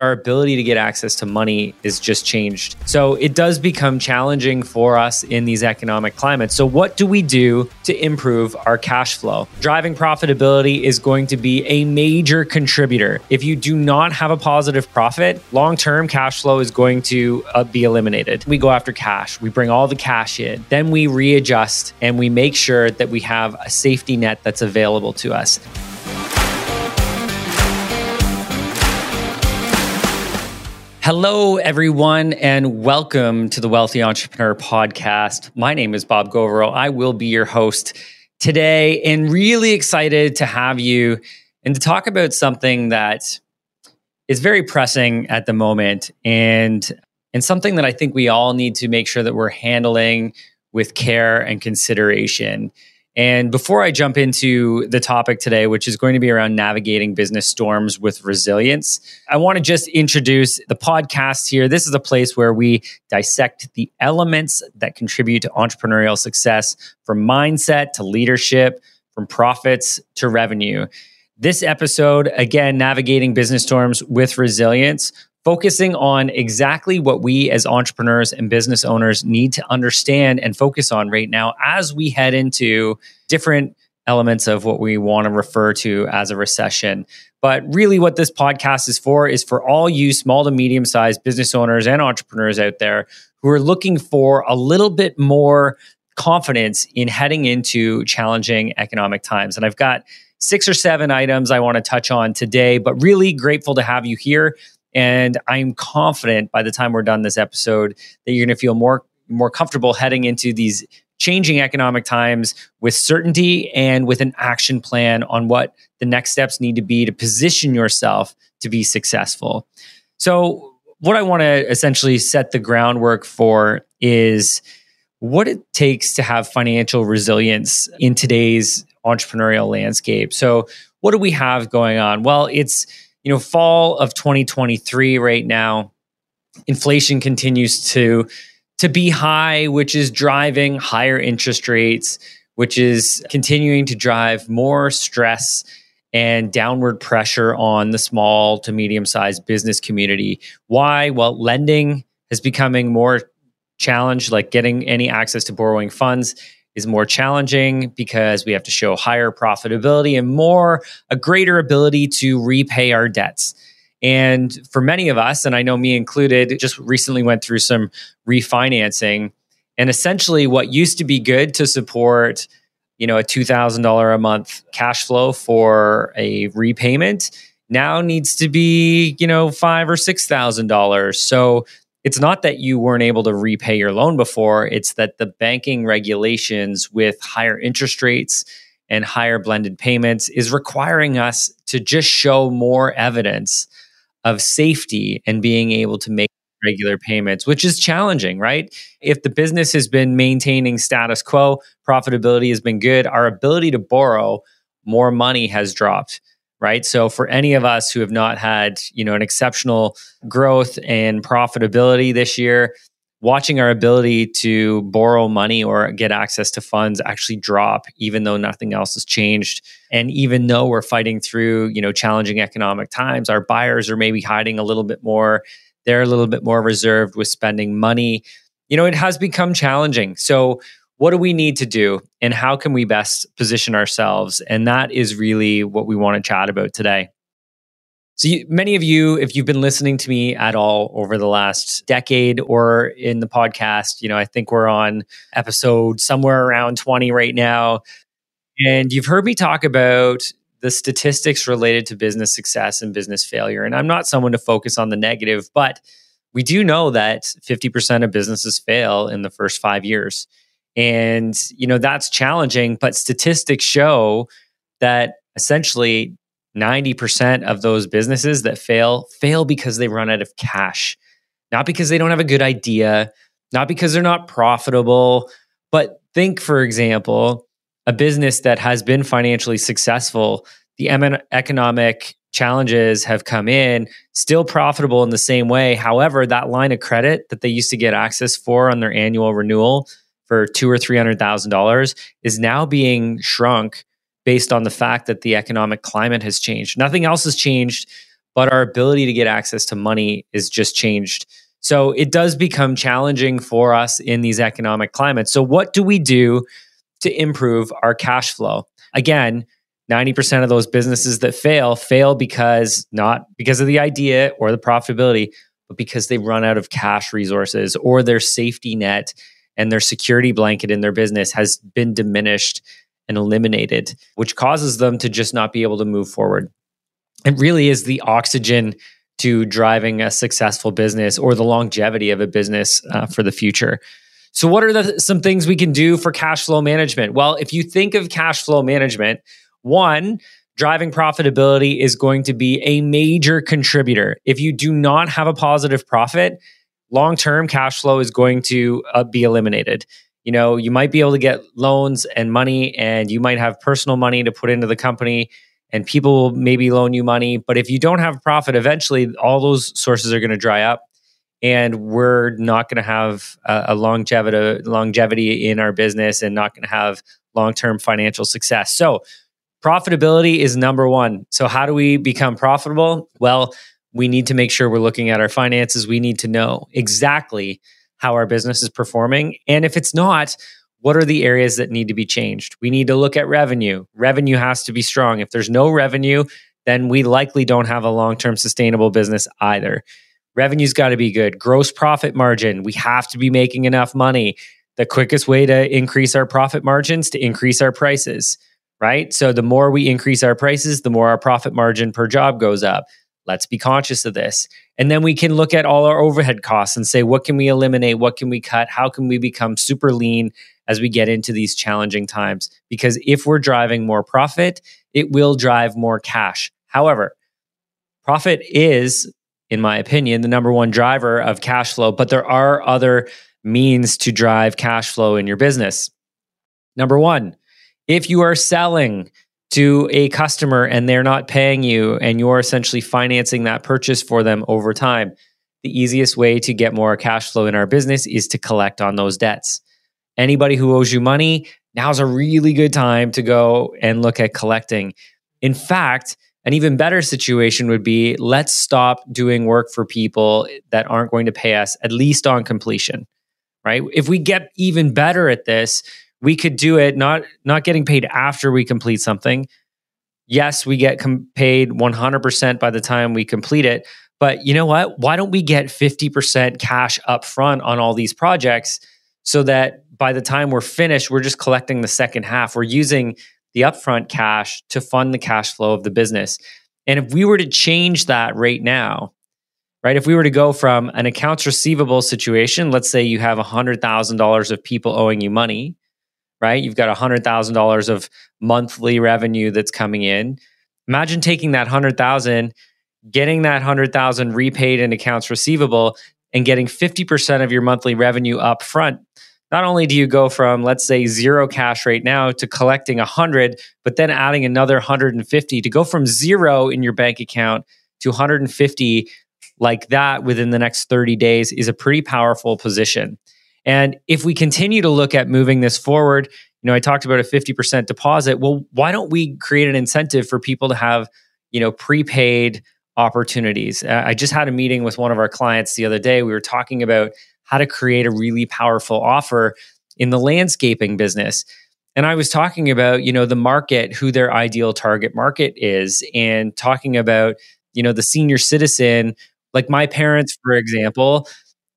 our ability to get access to money is just changed. So it does become challenging for us in these economic climates. So, what do we do to improve our cash flow? Driving profitability is going to be a major contributor. If you do not have a positive profit, long term cash flow is going to uh, be eliminated. We go after cash, we bring all the cash in, then we readjust and we make sure that we have a safety net that's available to us. Hello, everyone, and welcome to the Wealthy Entrepreneur Podcast. My name is Bob Govero. I will be your host today, and really excited to have you and to talk about something that is very pressing at the moment and and something that I think we all need to make sure that we're handling with care and consideration. And before I jump into the topic today, which is going to be around navigating business storms with resilience, I want to just introduce the podcast here. This is a place where we dissect the elements that contribute to entrepreneurial success from mindset to leadership, from profits to revenue. This episode, again, navigating business storms with resilience, focusing on exactly what we as entrepreneurs and business owners need to understand and focus on right now as we head into different elements of what we want to refer to as a recession. But really, what this podcast is for is for all you small to medium sized business owners and entrepreneurs out there who are looking for a little bit more confidence in heading into challenging economic times. And I've got six or seven items I want to touch on today, but really grateful to have you here. And I'm confident by the time we're done this episode that you're going to feel more more comfortable heading into these changing economic times with certainty and with an action plan on what the next steps need to be to position yourself to be successful. So, what I want to essentially set the groundwork for is what it takes to have financial resilience in today's entrepreneurial landscape. So, what do we have going on? Well, it's you know, fall of 2023 right now, inflation continues to to be high, which is driving higher interest rates, which is continuing to drive more stress and downward pressure on the small to medium sized business community. Why? Well, lending is becoming more challenged, like getting any access to borrowing funds is more challenging because we have to show higher profitability and more a greater ability to repay our debts. And for many of us, and I know me included, just recently went through some refinancing. And essentially, what used to be good to support, you know, a two thousand dollar a month cash flow for a repayment now needs to be, you know, five or six thousand dollars. So it's not that you weren't able to repay your loan before, it's that the banking regulations with higher interest rates and higher blended payments is requiring us to just show more evidence of safety and being able to make regular payments, which is challenging, right? If the business has been maintaining status quo, profitability has been good, our ability to borrow more money has dropped right? So for any of us who have not had, you know, an exceptional growth and profitability this year, watching our ability to borrow money or get access to funds actually drop even though nothing else has changed. And even though we're fighting through you know challenging economic times our buyers are maybe hiding a little bit more. They're a little bit more reserved with spending money. You know it has become challenging. So what do we need to do and how can we best position ourselves? And that is really what we want to chat about today. So, you, many of you, if you've been listening to me at all over the last decade or in the podcast, you know, I think we're on episode somewhere around 20 right now. And you've heard me talk about the statistics related to business success and business failure. And I'm not someone to focus on the negative, but we do know that 50% of businesses fail in the first five years. And, you know, that's challenging, but statistics show that essentially 90% of those businesses that fail fail because they run out of cash, not because they don't have a good idea, not because they're not profitable. But think, for example, a business that has been financially successful, the economic challenges have come in, still profitable in the same way. However, that line of credit that they used to get access for on their annual renewal for two or three hundred thousand dollars is now being shrunk based on the fact that the economic climate has changed. Nothing else has changed, but our ability to get access to money is just changed. So it does become challenging for us in these economic climates. So, what do we do to improve our cash flow? Again, 90% of those businesses that fail fail because not because of the idea or the profitability, but because they run out of cash resources or their safety net and their security blanket in their business has been diminished and eliminated, which causes them to just not be able to move forward. It really is the oxygen to driving a successful business or the longevity of a business uh, for the future. So, what are the, some things we can do for cash flow management? Well, if you think of cash flow management, one, driving profitability is going to be a major contributor. If you do not have a positive profit, long term cash flow is going to uh, be eliminated. You know you might be able to get loans and money and you might have personal money to put into the company and people will maybe loan you money. But if you don't have profit eventually all those sources are going to dry up and we're not going to have a, longevity longevity in our business and not going to have long-term financial success. So profitability is number 1 so how do we become profitable? Well we need to make sure we're looking at our finances we need to know exactly how our business is performing. And if it's not, what are the areas that need to be changed? We need to look at revenue. Revenue has to be strong. If there's no revenue, then we likely don't have a long term sustainable business either. Revenue's got to be good. Gross profit margin, we have to be making enough money. The quickest way to increase our profit margins to increase our prices, right? So the more we increase our prices, the more our profit margin per job goes up. Let's be conscious of this. And then we can look at all our overhead costs and say, what can we eliminate? What can we cut? How can we become super lean as we get into these challenging times? Because if we're driving more profit, it will drive more cash. However, profit is, in my opinion, the number one driver of cash flow, but there are other means to drive cash flow in your business. Number one, if you are selling, to a customer and they're not paying you and you're essentially financing that purchase for them over time, the easiest way to get more cash flow in our business is to collect on those debts. Anybody who owes you money, now's a really good time to go and look at collecting. In fact, an even better situation would be let's stop doing work for people that aren't going to pay us, at least on completion, right? If we get even better at this, we could do it not not getting paid after we complete something. Yes we get com- paid 100% by the time we complete it but you know what? Why don't we get 50% cash up front on all these projects so that by the time we're finished we're just collecting the second half. We're using the upfront cash to fund the cash flow of the business. And if we were to change that right now right? If we were to go from an accounts receivable situation let's say you have $100000 of people owing you money right? You've got $100,000 of monthly revenue that's coming in. Imagine taking that 100,000, getting that 100,000 repaid in accounts receivable and getting 50% of your monthly revenue up front. Not only do you go from let's say zero cash right now to collecting 100, but then adding another 150 to go from zero in your bank account to 150 like that within the next 30 days is a pretty powerful position. And if we continue to look at moving this forward, you know, I talked about a 50% deposit. Well, why don't we create an incentive for people to have, you know, prepaid opportunities? Uh, I just had a meeting with one of our clients the other day. We were talking about how to create a really powerful offer in the landscaping business. And I was talking about, you know, the market, who their ideal target market is, and talking about, you know, the senior citizen, like my parents, for example,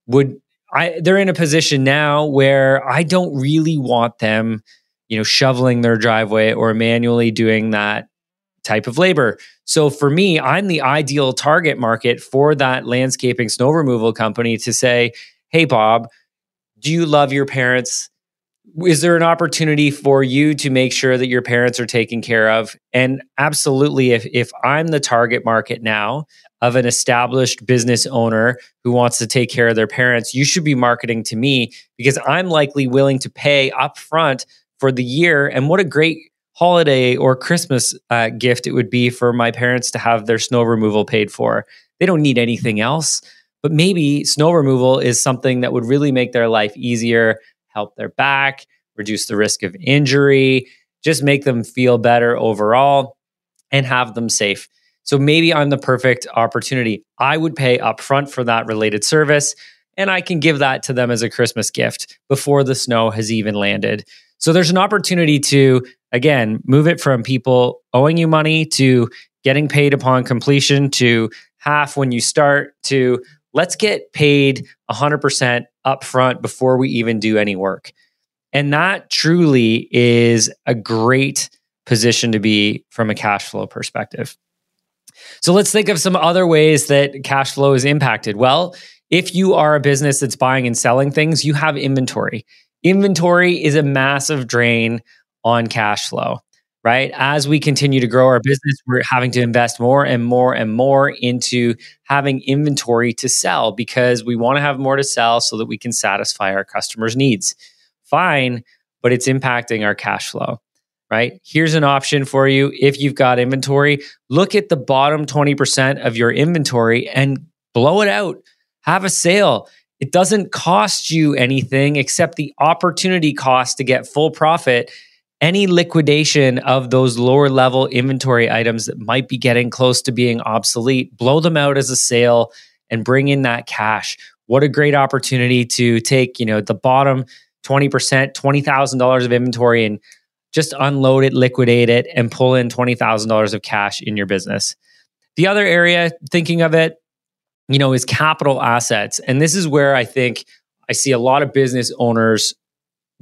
would I they're in a position now where I don't really want them, you know, shoveling their driveway or manually doing that type of labor. So for me, I'm the ideal target market for that landscaping snow removal company to say, "Hey Bob, do you love your parents? Is there an opportunity for you to make sure that your parents are taken care of?" And absolutely if if I'm the target market now, of an established business owner who wants to take care of their parents, you should be marketing to me because I'm likely willing to pay upfront for the year. And what a great holiday or Christmas uh, gift it would be for my parents to have their snow removal paid for. They don't need anything else, but maybe snow removal is something that would really make their life easier, help their back, reduce the risk of injury, just make them feel better overall and have them safe. So maybe I'm the perfect opportunity. I would pay upfront for that related service and I can give that to them as a Christmas gift before the snow has even landed. So there's an opportunity to, again, move it from people owing you money to getting paid upon completion to half when you start to let's get paid 100% upfront before we even do any work. And that truly is a great position to be from a cash flow perspective. So let's think of some other ways that cash flow is impacted. Well, if you are a business that's buying and selling things, you have inventory. Inventory is a massive drain on cash flow, right? As we continue to grow our business, we're having to invest more and more and more into having inventory to sell because we want to have more to sell so that we can satisfy our customers' needs. Fine, but it's impacting our cash flow right? Here's an option for you if you've got inventory. Look at the bottom 20% of your inventory and blow it out. Have a sale. It doesn't cost you anything except the opportunity cost to get full profit. Any liquidation of those lower level inventory items that might be getting close to being obsolete, blow them out as a sale and bring in that cash. What a great opportunity to take, you know, the bottom 20%, $20,000 of inventory and just unload it, liquidate it, and pull in $20,000 of cash in your business. The other area, thinking of it, you know, is capital assets. And this is where I think I see a lot of business owners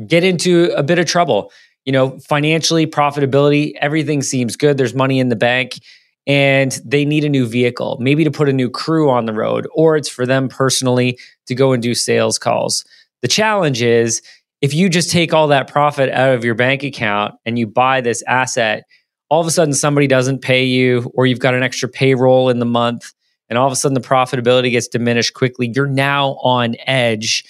get into a bit of trouble. You know, financially, profitability, everything seems good. There's money in the bank and they need a new vehicle, maybe to put a new crew on the road, or it's for them personally to go and do sales calls. The challenge is if you just take all that profit out of your bank account and you buy this asset, all of a sudden somebody doesn't pay you, or you've got an extra payroll in the month, and all of a sudden the profitability gets diminished quickly, you're now on edge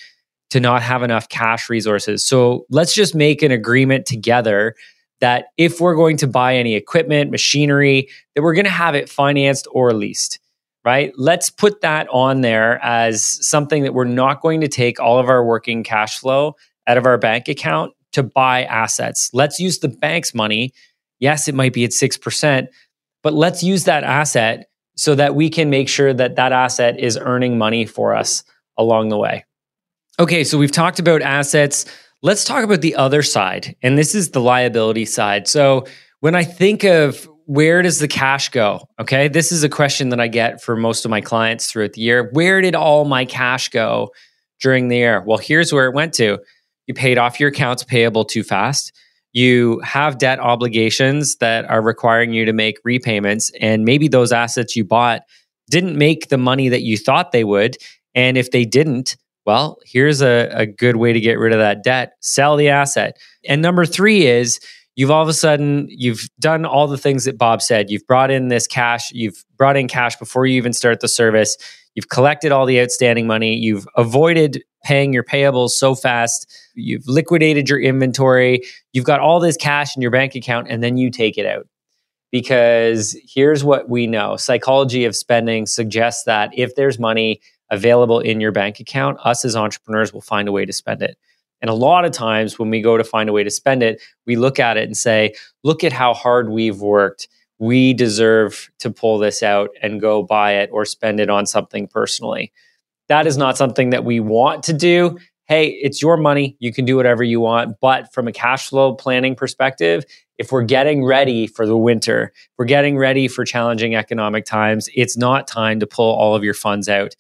to not have enough cash resources. So let's just make an agreement together that if we're going to buy any equipment, machinery, that we're going to have it financed or leased, right? Let's put that on there as something that we're not going to take all of our working cash flow out of our bank account to buy assets. Let's use the bank's money. Yes, it might be at 6%, but let's use that asset so that we can make sure that that asset is earning money for us along the way. Okay, so we've talked about assets. Let's talk about the other side, and this is the liability side. So when I think of where does the cash go? Okay, this is a question that I get for most of my clients throughout the year. Where did all my cash go during the year? Well, here's where it went to you paid off your accounts payable too fast. You have debt obligations that are requiring you to make repayments. And maybe those assets you bought didn't make the money that you thought they would. And if they didn't, well, here's a, a good way to get rid of that debt sell the asset. And number three is, you've all of a sudden you've done all the things that bob said you've brought in this cash you've brought in cash before you even start the service you've collected all the outstanding money you've avoided paying your payables so fast. You've liquidated your inventory. You've got all this cash in your bank account, and then you take it out. Because here's what we know psychology of spending suggests that if there's money available in your bank account, us as entrepreneurs will find a way to spend it. And a lot of times when we go to find a way to spend it, we look at it and say, look at how hard we've worked. We deserve to pull this out and go buy it or spend it on something personally. That is not something that we want to do. Hey, it's your money. You can do whatever you want. But from a cash flow planning perspective, if we're getting ready for the winter, we're getting ready for challenging economic times, it's not time to pull all of your funds out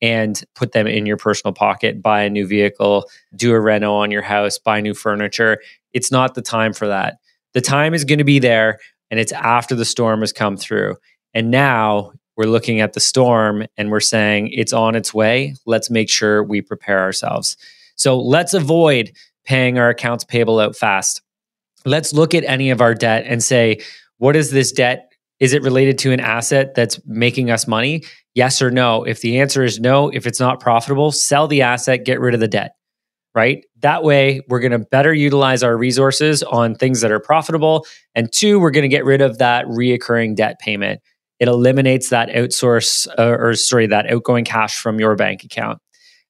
and put them in your personal pocket, buy a new vehicle, do a reno on your house, buy new furniture. It's not the time for that. The time is going to be there and it's after the storm has come through. And now we're looking at the storm and we're saying it's on its way. Let's make sure we prepare ourselves. So let's avoid paying our accounts payable out fast. Let's look at any of our debt and say, what is this debt? Is it related to an asset that's making us money? Yes or no? If the answer is no, if it's not profitable, sell the asset, get rid of the debt, right? That way, we're going to better utilize our resources on things that are profitable. And two, we're going to get rid of that reoccurring debt payment it eliminates that outsource uh, or sorry, that outgoing cash from your bank account.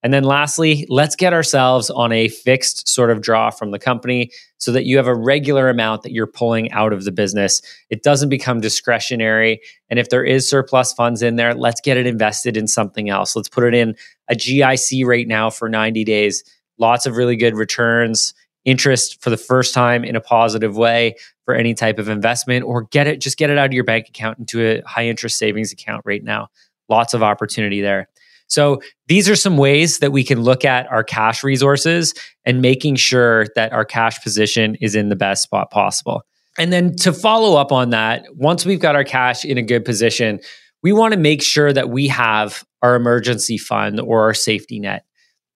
And then lastly, let's get ourselves on a fixed sort of draw from the company so that you have a regular amount that you're pulling out of the business. It doesn't become discretionary. And if there is surplus funds in there, let's get it invested in something else. Let's put it in a GIC right now for 90 days. Lots of really good returns, interest for the first time in a positive way for any type of investment, or get it, just get it out of your bank account into a high interest savings account right now. Lots of opportunity there. So these are some ways that we can look at our cash resources and making sure that our cash position is in the best spot possible. And then to follow up on that, once we've got our cash in a good position, we want to make sure that we have our emergency fund or our safety net.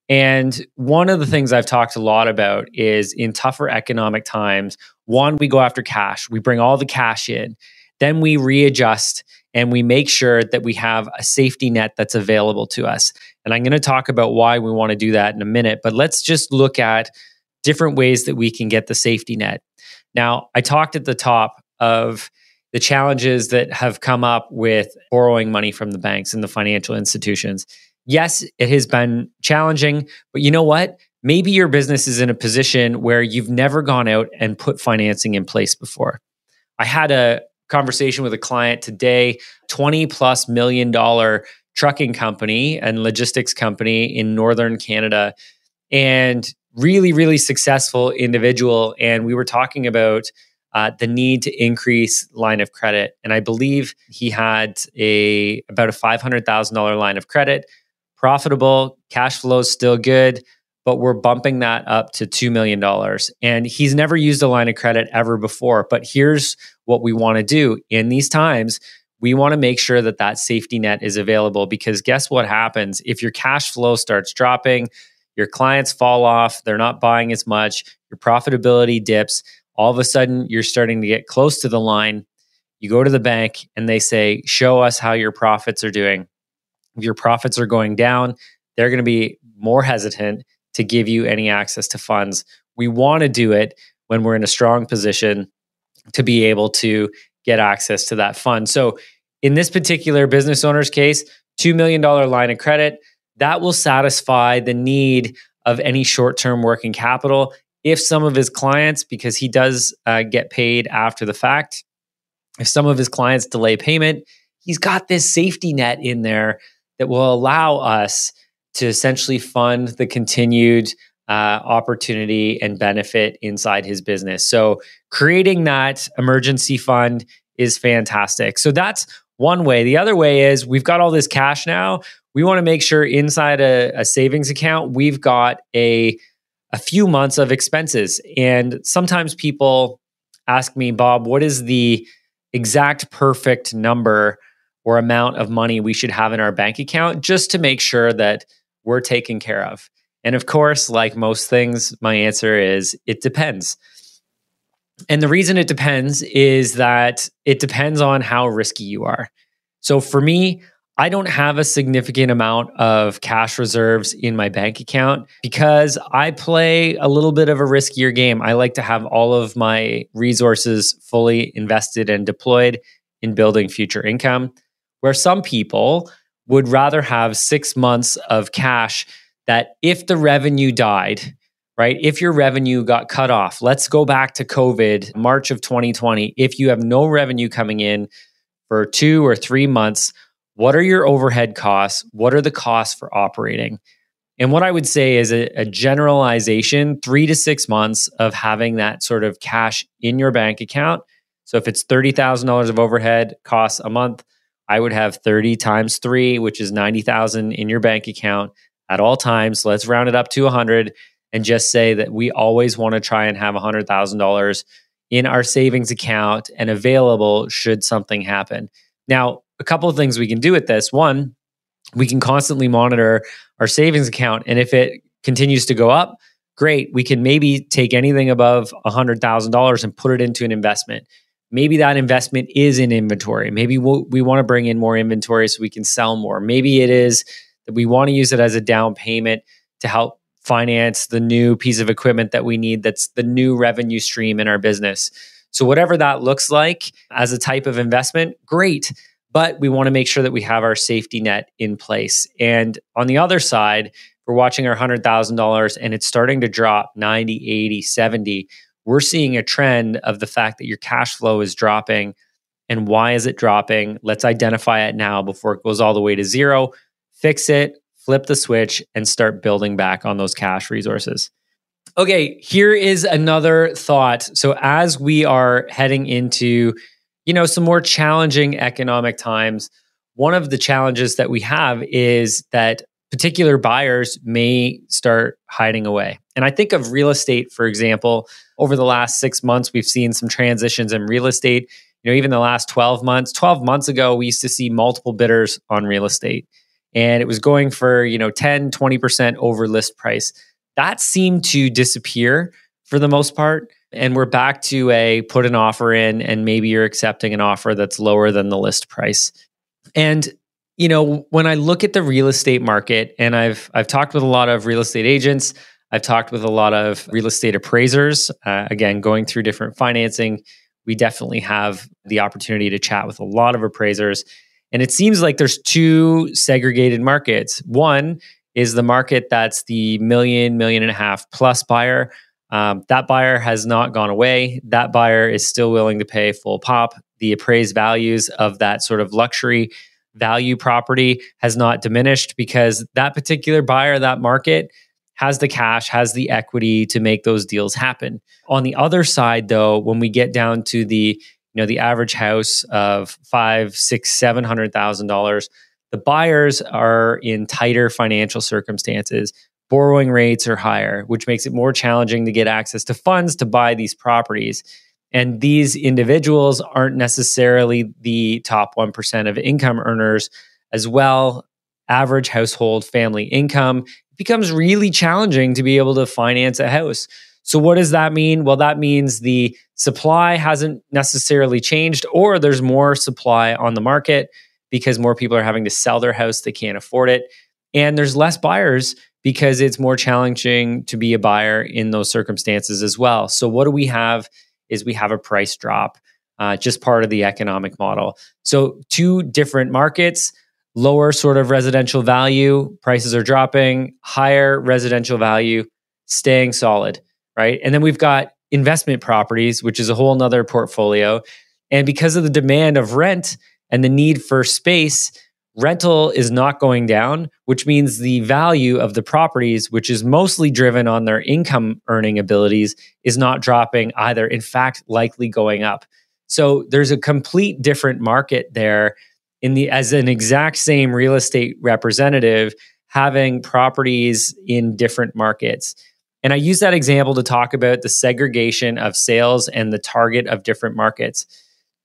And one of the things I've talked a lot about is in tougher economic times, one, we go after cash, we bring all the cash in, then we readjust and we make sure that we have a safety net that's available to us. And I'm going to talk about why we want to do that in a minute, but let's just look at different ways that we can get the safety net. Now, I talked at the top of the challenges that have come up with borrowing money from the banks and the financial institutions. Yes, it has been challenging, but you know what? Maybe your business is in a position where you've never gone out and put financing in place before. I had a conversation with a client today 20 plus million dollar trucking company and logistics company in northern Canada and really really successful individual and we were talking about uh, the need to increase line of credit and i believe he had a about a $500000 line of credit profitable cash flow is still good but we're bumping that up to $2 million. And he's never used a line of credit ever before. But here's what we want to do in these times. We want to make sure that that safety net is available because guess what happens? If your cash flow starts dropping, your clients fall off, they're not buying as much, your profitability dips, all of a sudden you're starting to get close to the line. You go to the bank and they say, Show us how your profits are doing. Your profits are going down, they're going to be more hesitant to give you any access to funds. We want to do it when we're in a strong position to be able to get access to that fund. So, in this particular business owner's case, $2 million line of credit, that will satisfy the need of any short term working capital. If some of his clients, because he does uh, get paid after the fact, if some of his clients delay payment, he's got this safety net in there that will allow us to essentially fund the continued uh, opportunity and benefit inside his business. So, creating that emergency fund is fantastic. So, that's one way. The other way is we've got all this cash now. We want to make sure inside a, a savings account, we've got a, a few months of expenses. And sometimes people ask me, Bob, what is the exact perfect number or amount of money we should have in our bank account just to make sure that we're taken care of? And of course, like most things, my answer is it depends. And the reason it depends is that it depends on how risky you are. So for me, I don't have a significant amount of cash reserves in my bank account because I play a little bit of a riskier game. I like to have all of my resources fully invested and deployed in building future income, where some people would rather have six months of cash that if the revenue died, right? If your revenue got cut off, let's go back to COVID, March of 2020. If you have no revenue coming in for two or three months, what are your overhead costs? What are the costs for operating? And what I would say is a, a, generalization three to six months of having that sort of cash in your bank account. So if it's $30,000 of overhead costs a month, I would have 30 times three, which is 90,000 in your bank account at all times. Let's round it up to 100 and just say that we always want to try and have $100,000 in our savings account and available should something happen. Now, a couple of things we can do with this. One, we can constantly monitor our savings account. And if it continues to go up, great. We can maybe take anything above $100,000 and put it into an investment maybe that investment is in inventory. Maybe we'll, we want to bring in more inventory so we can sell more. Maybe it is that we want to use it as a down payment to help finance the new piece of equipment that we need that's the new revenue stream in our business. So, whatever that looks like as a type of investment, great. But we want to make sure that we have our safety net in place. And on the other side, we're watching our $100,000 and it's starting to drop 90, 80, 70, we're seeing a trend of the fact that your cash flow is dropping. And why is it dropping? Let's identify it now before it goes all the way to zero, fix it, flip the switch, and start building back on those cash resources. Okay, here is another thought. So as we are heading into, you know, some more challenging economic times, one of the challenges that we have is that particular buyers may start hiding away. And I think of real estate, for example, over the last six months, we've seen some transitions in real estate. You know, even the last 12 months, 12 months ago, we used to see multiple bidders on real estate and it was going for, you know, 10, 20% over list price. That seemed to disappear for the most part. And we're back to a put an offer in, and maybe you're accepting an offer that's lower than the list price. And you know, when I look at the real estate market, and I've I've talked with a lot of real estate agents, I've talked with a lot of real estate appraisers. Uh, again, going through different financing, we definitely have the opportunity to chat with a lot of appraisers. And it seems like there's two segregated markets. One is the market that's the million, million and a half plus buyer. Um, that buyer has not gone away. That buyer is still willing to pay full pop. The appraised values of that sort of luxury value property has not diminished because that particular buyer, that market, has the cash, has the equity to make those deals happen. On the other side, though, when we get down to the you know the average house of five, six, seven hundred thousand dollars, the buyers are in tighter financial circumstances. Borrowing rates are higher, which makes it more challenging to get access to funds to buy these properties. And these individuals aren't necessarily the top 1% of income earners as well. Average household family income it becomes really challenging to be able to finance a house. So, what does that mean? Well, that means the supply hasn't necessarily changed, or there's more supply on the market because more people are having to sell their house, they can't afford it. And there's less buyers because it's more challenging to be a buyer in those circumstances as well. So, what do we have is we have a price drop, uh, just part of the economic model. So, two different markets, lower sort of residential value, prices are dropping, higher residential value, staying solid, right? And then we've got investment properties, which is a whole nother portfolio. And because of the demand of rent and the need for space, rental is not going down, which means the value of the properties, which is mostly driven on their income earning abilities, is not dropping either. In fact, likely going up. So there's a complete different market there in the as an exact same real estate representative having properties in different markets. And I use that example to talk about the segregation of sales and the target of different markets.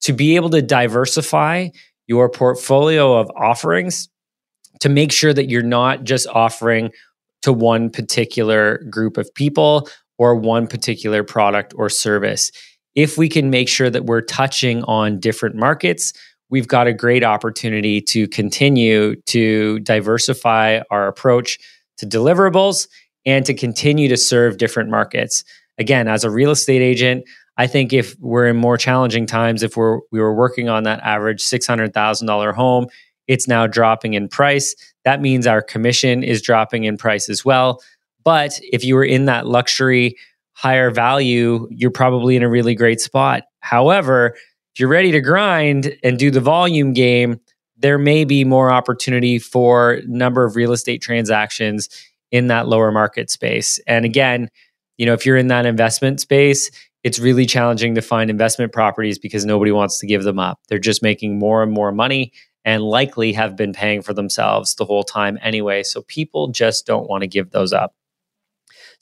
To be able to diversify your portfolio of offerings to make sure that you're not just offering to one particular group of people or one particular product or service. If we can make sure that we're touching on different markets, we've got a great opportunity to continue to diversify our approach to deliverables and to continue to serve different markets. Again, as a real estate agent, I think if we're in more challenging times, if we're we were working on that average six hundred thousand dollar home, it's now dropping in price. That means our commission is dropping in price as well. But if you were in that luxury higher value, you're probably in a really great spot. However, if you're ready to grind and do the volume game, there may be more opportunity for number of real estate transactions in that lower market space. And again, you know, if you're in that investment space, it's really challenging to find investment properties because nobody wants to give them up. They're just making more and more money and likely have been paying for themselves the whole time anyway. So people just don't want to give those up.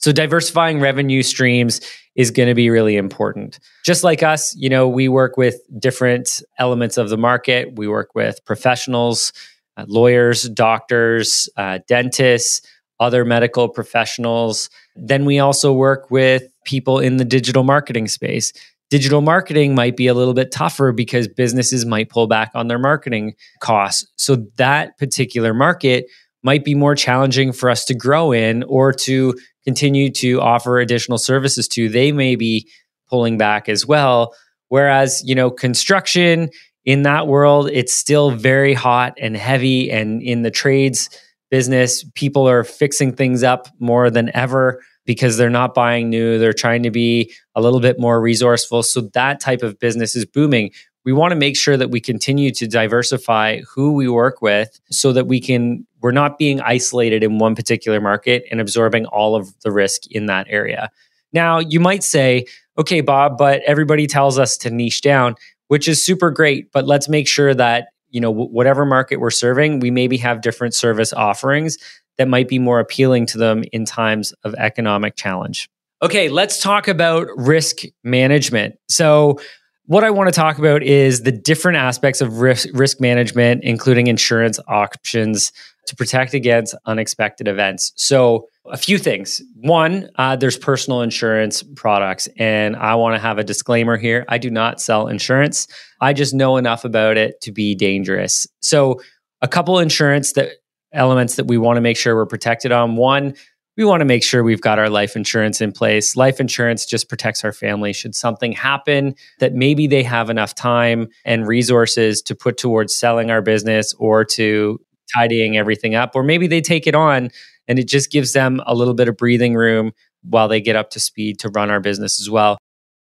So diversifying revenue streams is going to be really important. Just like us, you know, we work with different elements of the market. We work with professionals, uh, lawyers, doctors, uh, dentists, other medical professionals. Then we also work with people in the digital marketing space. Digital marketing might be a little bit tougher because businesses might pull back on their marketing costs. So that particular market might be more challenging for us to grow in or to continue to offer additional services to. They may be pulling back as well. Whereas, you know, construction in that world, it's still very hot and heavy. And in the trades business. People are fixing things up more than ever because they're not buying new. They're trying to be a little bit more resourceful. So that type of business is booming. We want to make sure that we continue to diversify who we work with so that we can, we're not being isolated in one particular market and absorbing all of the risk in that area. Now, you might say, okay, Bob, but everybody tells us to niche down, which is super great, but let's make sure that you know whatever market we're serving we maybe have different service offerings that might be more appealing to them in times of economic challenge. Okay, let's talk about risk management. So, what I want to talk about is the different aspects of risk, risk management, including insurance options to protect against unexpected events. So, a few things. One, uh, there's personal insurance products, and I want to have a disclaimer here. I do not sell insurance. I just know enough about it to be dangerous. So, a couple insurance that elements that we want to make sure we're protected on. One, we want to make sure we've got our life insurance in place. Life insurance just protects our family should something happen that maybe they have enough time and resources to put towards selling our business or to tidying everything up, or maybe they take it on and it just gives them a little bit of breathing room while they get up to speed to run our business as well.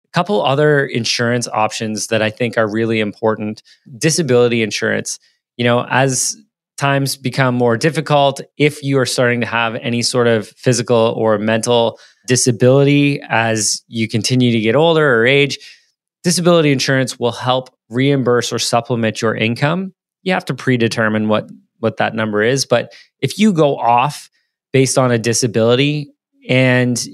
A couple other insurance options that I think are really important disability insurance. You know, as times become more difficult if you are starting to have any sort of physical or mental disability as you continue to get older or age. Disability insurance will help reimburse or supplement your income. You have to predetermine what what that number is, but if you go off based on a disability and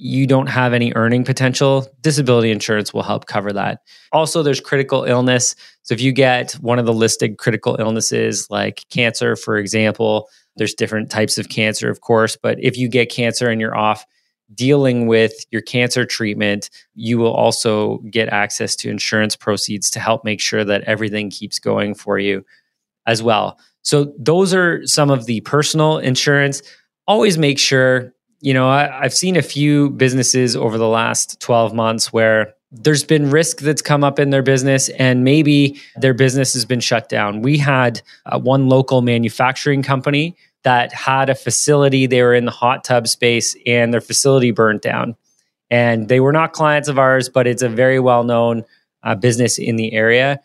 you don't have any earning potential, disability insurance will help cover that. Also, there's critical illness. So, if you get one of the listed critical illnesses like cancer, for example, there's different types of cancer, of course, but if you get cancer and you're off dealing with your cancer treatment, you will also get access to insurance proceeds to help make sure that everything keeps going for you as well. So, those are some of the personal insurance. Always make sure you know, I, I've seen a few businesses over the last 12 months where there's been risk that's come up in their business and maybe their business has been shut down. We had uh, one local manufacturing company that had a facility, they were in the hot tub space and their facility burnt down. And they were not clients of ours, but it's a very well known uh, business in the area.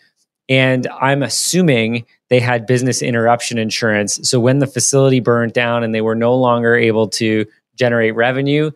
And I'm assuming they had business interruption insurance. So when the facility burned down and they were no longer able to generate revenue,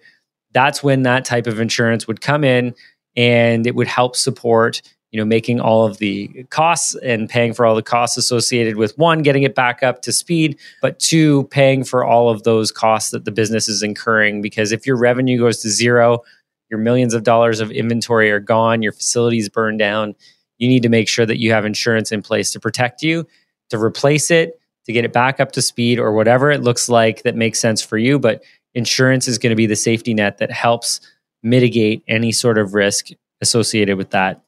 that's when that type of insurance would come in and it would help support you know making all of the costs and paying for all the costs associated with one getting it back up to speed but two paying for all of those costs that the business is incurring. Because if your revenue goes to zero your millions of dollars of inventory are gone your facilities burned down you need to make sure that you have insurance in place to protect you to replace it to get it back up to speed or whatever it looks like that makes sense for you. But insurance is going to be the safety net that helps mitigate any sort of risk associated with that.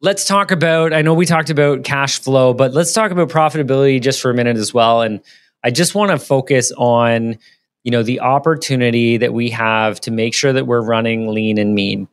Let's talk about, I know we talked about cash flow, but let's talk about profitability just for a minute as well. And I just want to focus on, you know, the opportunity that we have to make sure that we're running lean and mean.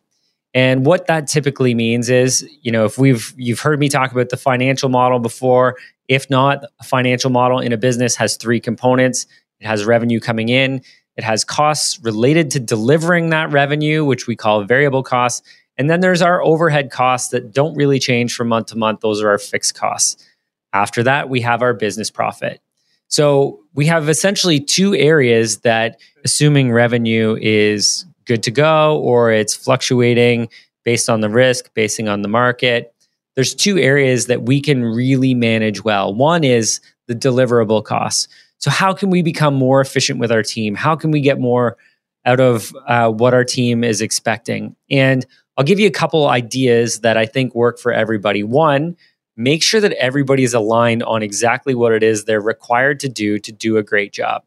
And what that typically means is, you know, if we've you've heard me talk about the financial model before, if not, a financial model in a business has three components. It has revenue coming in, it has costs related to delivering that revenue, which we call variable costs. And then there's our overhead costs that don't really change from month to month. Those are our fixed costs. After that, we have our business profit. So we have essentially two areas that, assuming revenue is good to go or it's fluctuating based on the risk, basing on the market, there's two areas that we can really manage well. One is the deliverable costs. So, how can we become more efficient with our team? How can we get more out of uh, what our team is expecting? And I'll give you a couple ideas that I think work for everybody. One, make sure that everybody is aligned on exactly what it is they're required to do to do a great job.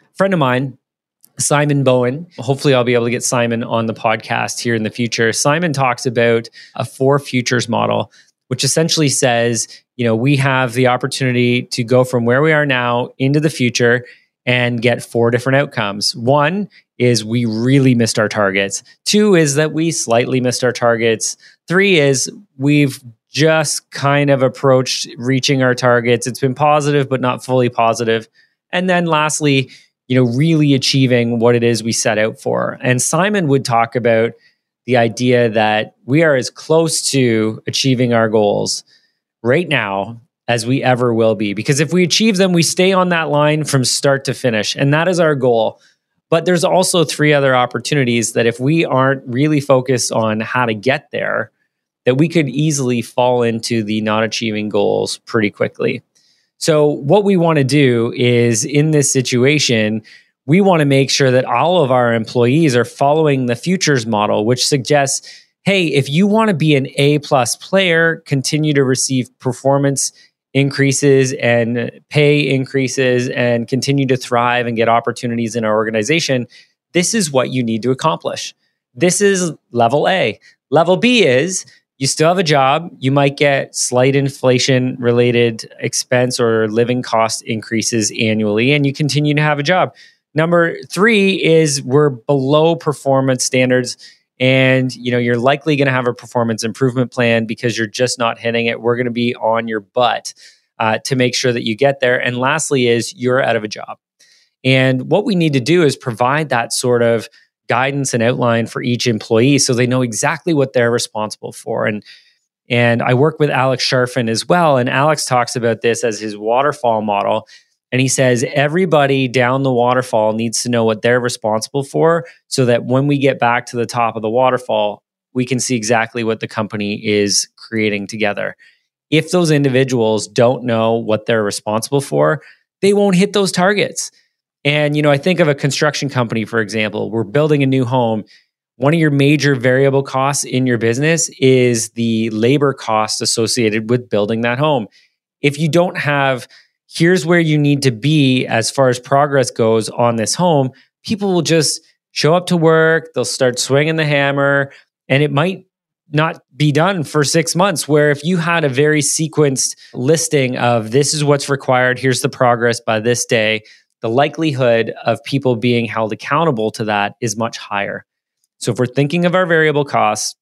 A friend of mine, Simon Bowen, hopefully I'll be able to get Simon on the podcast here in the future. Simon talks about a four futures model which essentially says, you know, we have the opportunity to go from where we are now into the future and get four different outcomes. One is we really missed our targets. Two is that we slightly missed our targets. Three is we've just kind of approached reaching our targets. It's been positive, but not fully positive. And then lastly, you know, really achieving what it is we set out for. And Simon would talk about the idea that we are as close to achieving our goals right now as we ever will be. Because if we achieve them, we stay on that line from start to finish. And that is our goal. But there's also three other opportunities that if we aren't really focused on how to get there, that we could easily fall into the not achieving goals pretty quickly. So, what we want to do is in this situation, we want to make sure that all of our employees are following the futures model, which suggests hey, if you want to be an A plus player, continue to receive performance increases and pay increases and continue to thrive and get opportunities in our organization, this is what you need to accomplish. This is level A. Level B is you still have a job. You might get slight inflation related expense or living cost increases annually, and you continue to have a job. Number three is we're below performance standards and you know you're likely going to have a performance improvement plan because you're just not hitting it. We're going to be on your butt uh, to make sure that you get there. And lastly is you're out of a job. And what we need to do is provide that sort of guidance and outline for each employee so they know exactly what they're responsible for. And and I work with Alex Charfen as well and Alex talks about this as his waterfall model and he says everybody down the waterfall needs to know what they're responsible for so that when we get back to the top of the waterfall we can see exactly what the company is creating together if those individuals don't know what they're responsible for they won't hit those targets and, you know, I think of a construction company, for example, we're building a new home. One of your major variable costs in your business is the labor cost associated with building that home. If you don't have, here's where you need to be as far as progress goes on this home, people will just show up to work, they'll start swinging the hammer, and it might not be done for six months. Where if you had a very sequenced listing of this is what's required, here's the progress by this day, the likelihood of people being held accountable to that is much higher. So if we're thinking of our variable costs,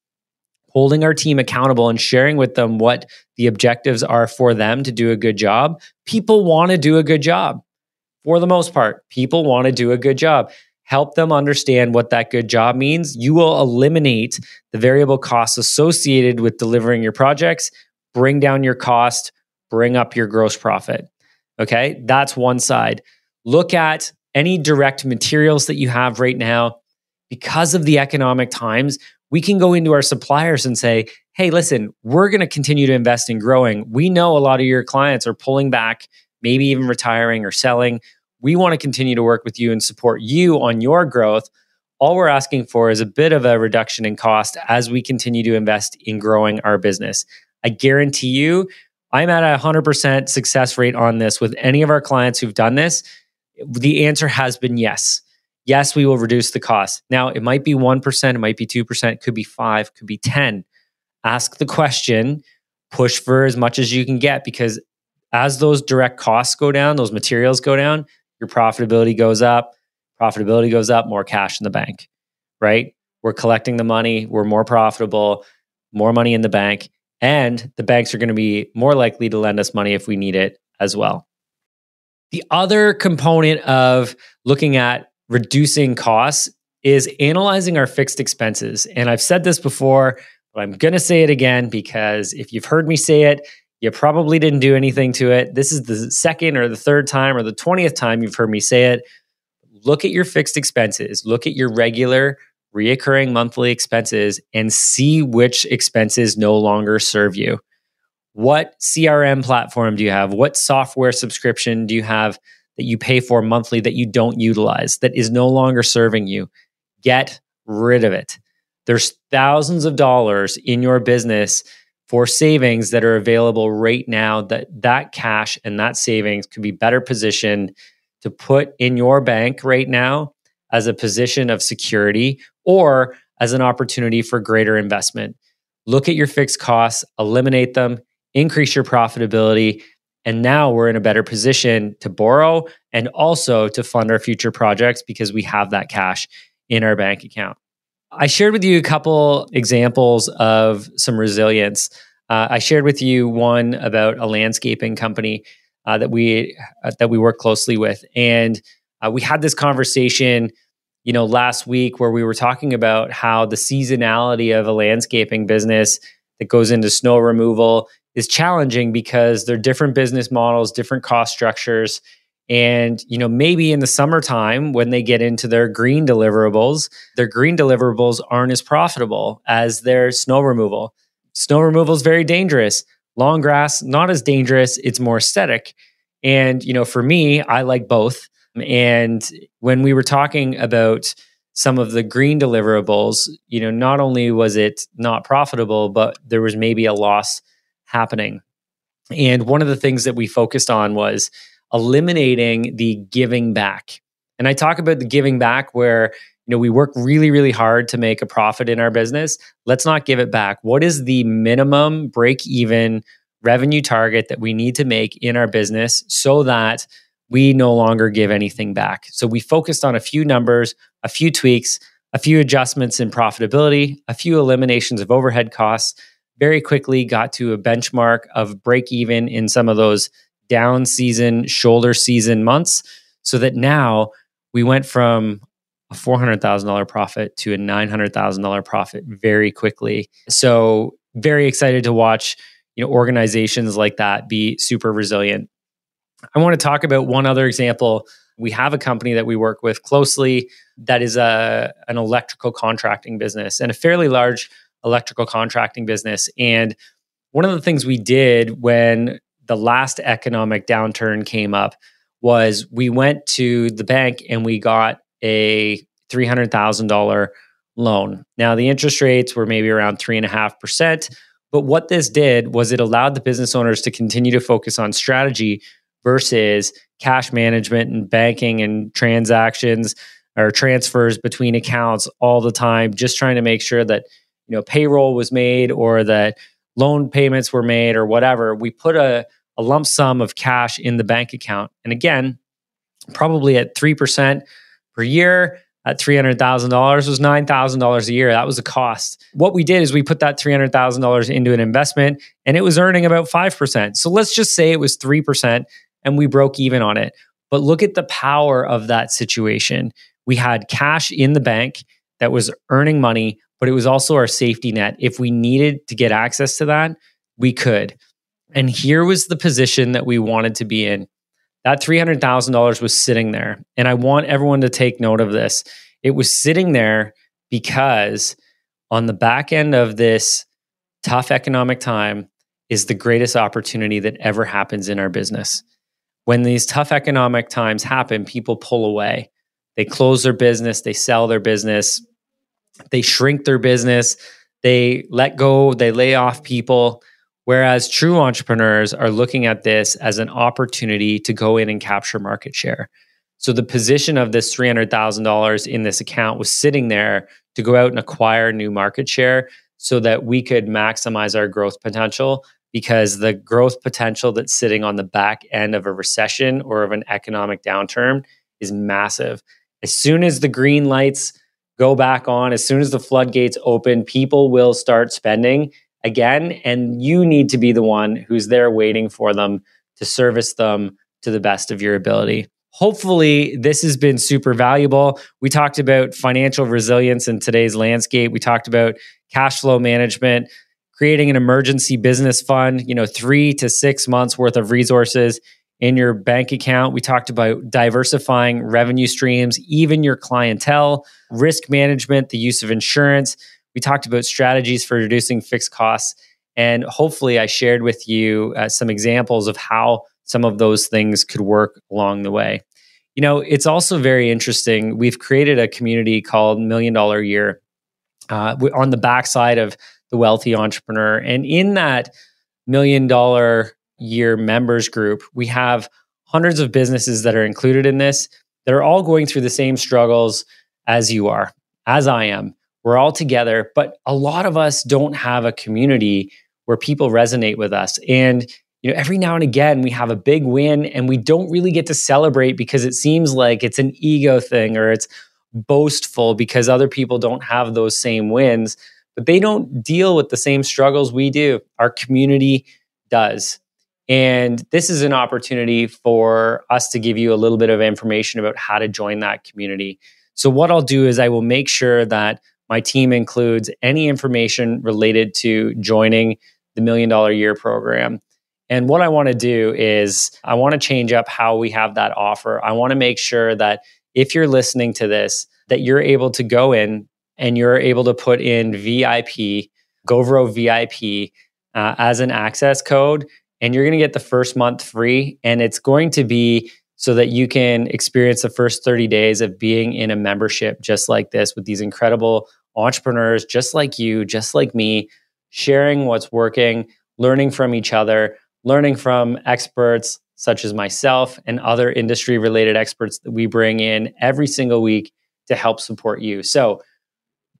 holding our team accountable and sharing with them what the objectives are for them to do a good job, people want to do a good job. For the most part, people want to do a good job. Help them understand what that good job means. You will eliminate the variable costs associated with delivering your projects, bring down your cost, bring up your gross profit. Okay, that's one side look at any direct materials that you have right now. Because of the economic times, we can go into our suppliers and say, hey, listen, we're going to continue to invest in growing. We know a lot of your clients are pulling back, maybe even retiring or selling. We want to continue to work with you and support you on your growth. All we're asking for is a bit of a reduction in cost as we continue to invest in growing our business. I guarantee you, I'm at a 100% success rate on this with any of our clients who've done this the answer has been yes. Yes, we will reduce the cost. Now, it might be 1%, it might be 2%, could be 5, could be 10. Ask the question, push for as much as you can get because as those direct costs go down, those materials go down, your profitability goes up. Profitability goes up, more cash in the bank, right? We're collecting the money, we're more profitable, more money in the bank, and the banks are going to be more likely to lend us money if we need it as well. The other component of looking at reducing costs is analyzing our fixed expenses. And I've said this before, but I'm going to say it again because if you've heard me say it, you probably didn't do anything to it. This is the second or the third time or the 20th time you've heard me say it. Look at your fixed expenses, look at your regular, reoccurring monthly expenses, and see which expenses no longer serve you. What CRM platform do you have? What software subscription do you have that you pay for monthly that you don't utilize, that is no longer serving you? Get rid of it. There's thousands of dollars in your business for savings that are available right now that that cash and that savings could be better positioned to put in your bank right now as a position of security or as an opportunity for greater investment. Look at your fixed costs, eliminate them, increase your profitability. And now we're in a better position to borrow and also to fund our future projects because we have that cash in our bank account. I shared with you a couple examples of some resilience. Uh, I shared with you one about a landscaping company uh, that we uh, that we work closely with, and uh, we had this conversation, you know, last week where we were talking about how the seasonality of a landscaping business that goes into snow removal is challenging because they're different business models, different cost structures. And, you know, maybe in the summertime when they get into their green deliverables, their green deliverables aren't as profitable as their snow removal. Snow removal is very dangerous. Long grass, not as dangerous. It's more aesthetic. And, you know, for me, I like both. And when we were talking about some of the green deliverables, you know, not only was it not profitable, but there was maybe a loss happening. And one of the things that we focused on was eliminating the giving back. And I talk about the giving back where you know we work really really hard to make a profit in our business. Let's not give it back. What is the minimum break even revenue target that we need to make in our business so that we no longer give anything back. So we focused on a few numbers, a few tweaks, a few adjustments in profitability, a few eliminations of overhead costs. Very quickly got to a benchmark of break even in some of those down season, shoulder season months, so that now we went from a $400,000 profit to a $900,000 profit very quickly. So, very excited to watch you know organizations like that be super resilient I want to talk about one other example. We have a company that we work with closely that is a an electrical contracting business and a fairly large electrical contracting business. And one of the things we did when the last economic downturn came up was we went to the bank and we got a $300,000 loan. Now, the interest rates were maybe around 3.5%. But what this did was it allowed the business owners to continue to focus on strategy versus cash management and banking and transactions or transfers between accounts all the time just trying to make sure that you know payroll was made or that loan payments were made or whatever we put a, a lump sum of cash in the bank account and again probably at 3% per year at $300,000 was $9,000 a year. That was the cost. What we did is we put that $300,000 into an investment and it was earning about 5%. So let's just say it was 3% and we broke even on it. But look at the power of that situation. We had cash in the bank that was earning money, but it was also our safety net. If we needed to get access to that, we could. And here was the position that we wanted to be in. That $300,000 was sitting there. And I want everyone to take note of this. It was sitting there because on the back end of this tough economic time is the greatest opportunity that ever happens in our business when these tough economic times happen, people pull away. They close their business, they sell their business, they shrink their business, they let go, they lay off people. Whereas true entrepreneurs are looking at this as an opportunity to go in and capture market share. So the position of this $300,000 in this account was sitting there to go out and acquire new market share so that we could maximize our growth potential because the growth potential that's sitting on the back end of a recession or of an economic downturn is massive. As soon as the green lights go back on, as soon as the floodgates open, people will start spending again. And you need to be the one who's there waiting for them to service them to the best of your ability. Hopefully, this has been super valuable. We talked about financial resilience in today's landscape. We talked about cash flow management creating an emergency business fund, you know, three to six months worth of resources in your bank account. We talked about diversifying revenue streams, even your clientele, risk management, the use of insurance. We talked about strategies for reducing fixed costs. And hopefully, I shared with you uh, some examples of how some of those things could work along the way. You know, it's also very interesting. We've created a community called Million Dollar Year uh, on the backside of the wealthy entrepreneur. And in that million dollar year members group, we have hundreds of businesses that are included in this that are all going through the same struggles as you are, as I am. We're all together, but a lot of us don't have a community where people resonate with us. And you know, every now and again we have a big win and we don't really get to celebrate because it seems like it's an ego thing or it's boastful because other people don't have those same wins but they don't deal with the same struggles we do. Our community does. And this is an opportunity for us to give you a little bit of information about how to join that community. So, what I'll do is I will make sure that my team includes any information related to joining the Million Dollar Year program. And what I want to do is I want to change up how we have that offer. I want to make sure that if you're listening to this, that you're able to go in and you're able to put in VIP, Govro VIP, uh, as an access code, and you're going to get the first month free. And it's going to be so that you can experience the first 30 days of being in a membership just like this with these incredible entrepreneurs, just like you, just like me, sharing what's working, learning from each other, learning from experts such as myself and other industry related experts that we bring in every single week to help support you. So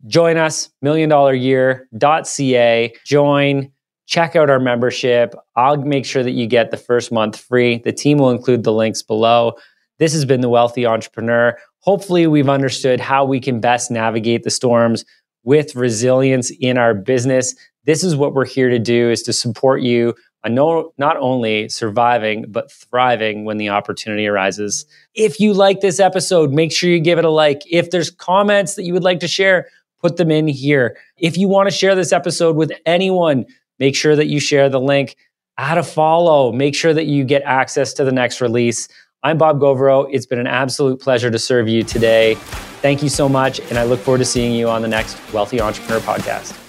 join us, milliondollaryear.ca. Join, check out our membership. I'll make sure that you get the first month free. The team will include the links below. This has been The Wealthy Entrepreneur. Hopefully, we've understood how we can best navigate the storms with resilience in our business. This is what we're here to do is to support you on no, not only surviving, but thriving when the opportunity arises. If you like this episode, make sure you give it a like. If there's comments that you would like to share, put them in here. If you want to share this episode with anyone, make sure that you share the link. Add a follow. Make sure that you get access to the next release. I'm Bob Govero. It's been an absolute pleasure to serve you today. Thank you so much, and I look forward to seeing you on the next Wealthy Entrepreneur podcast.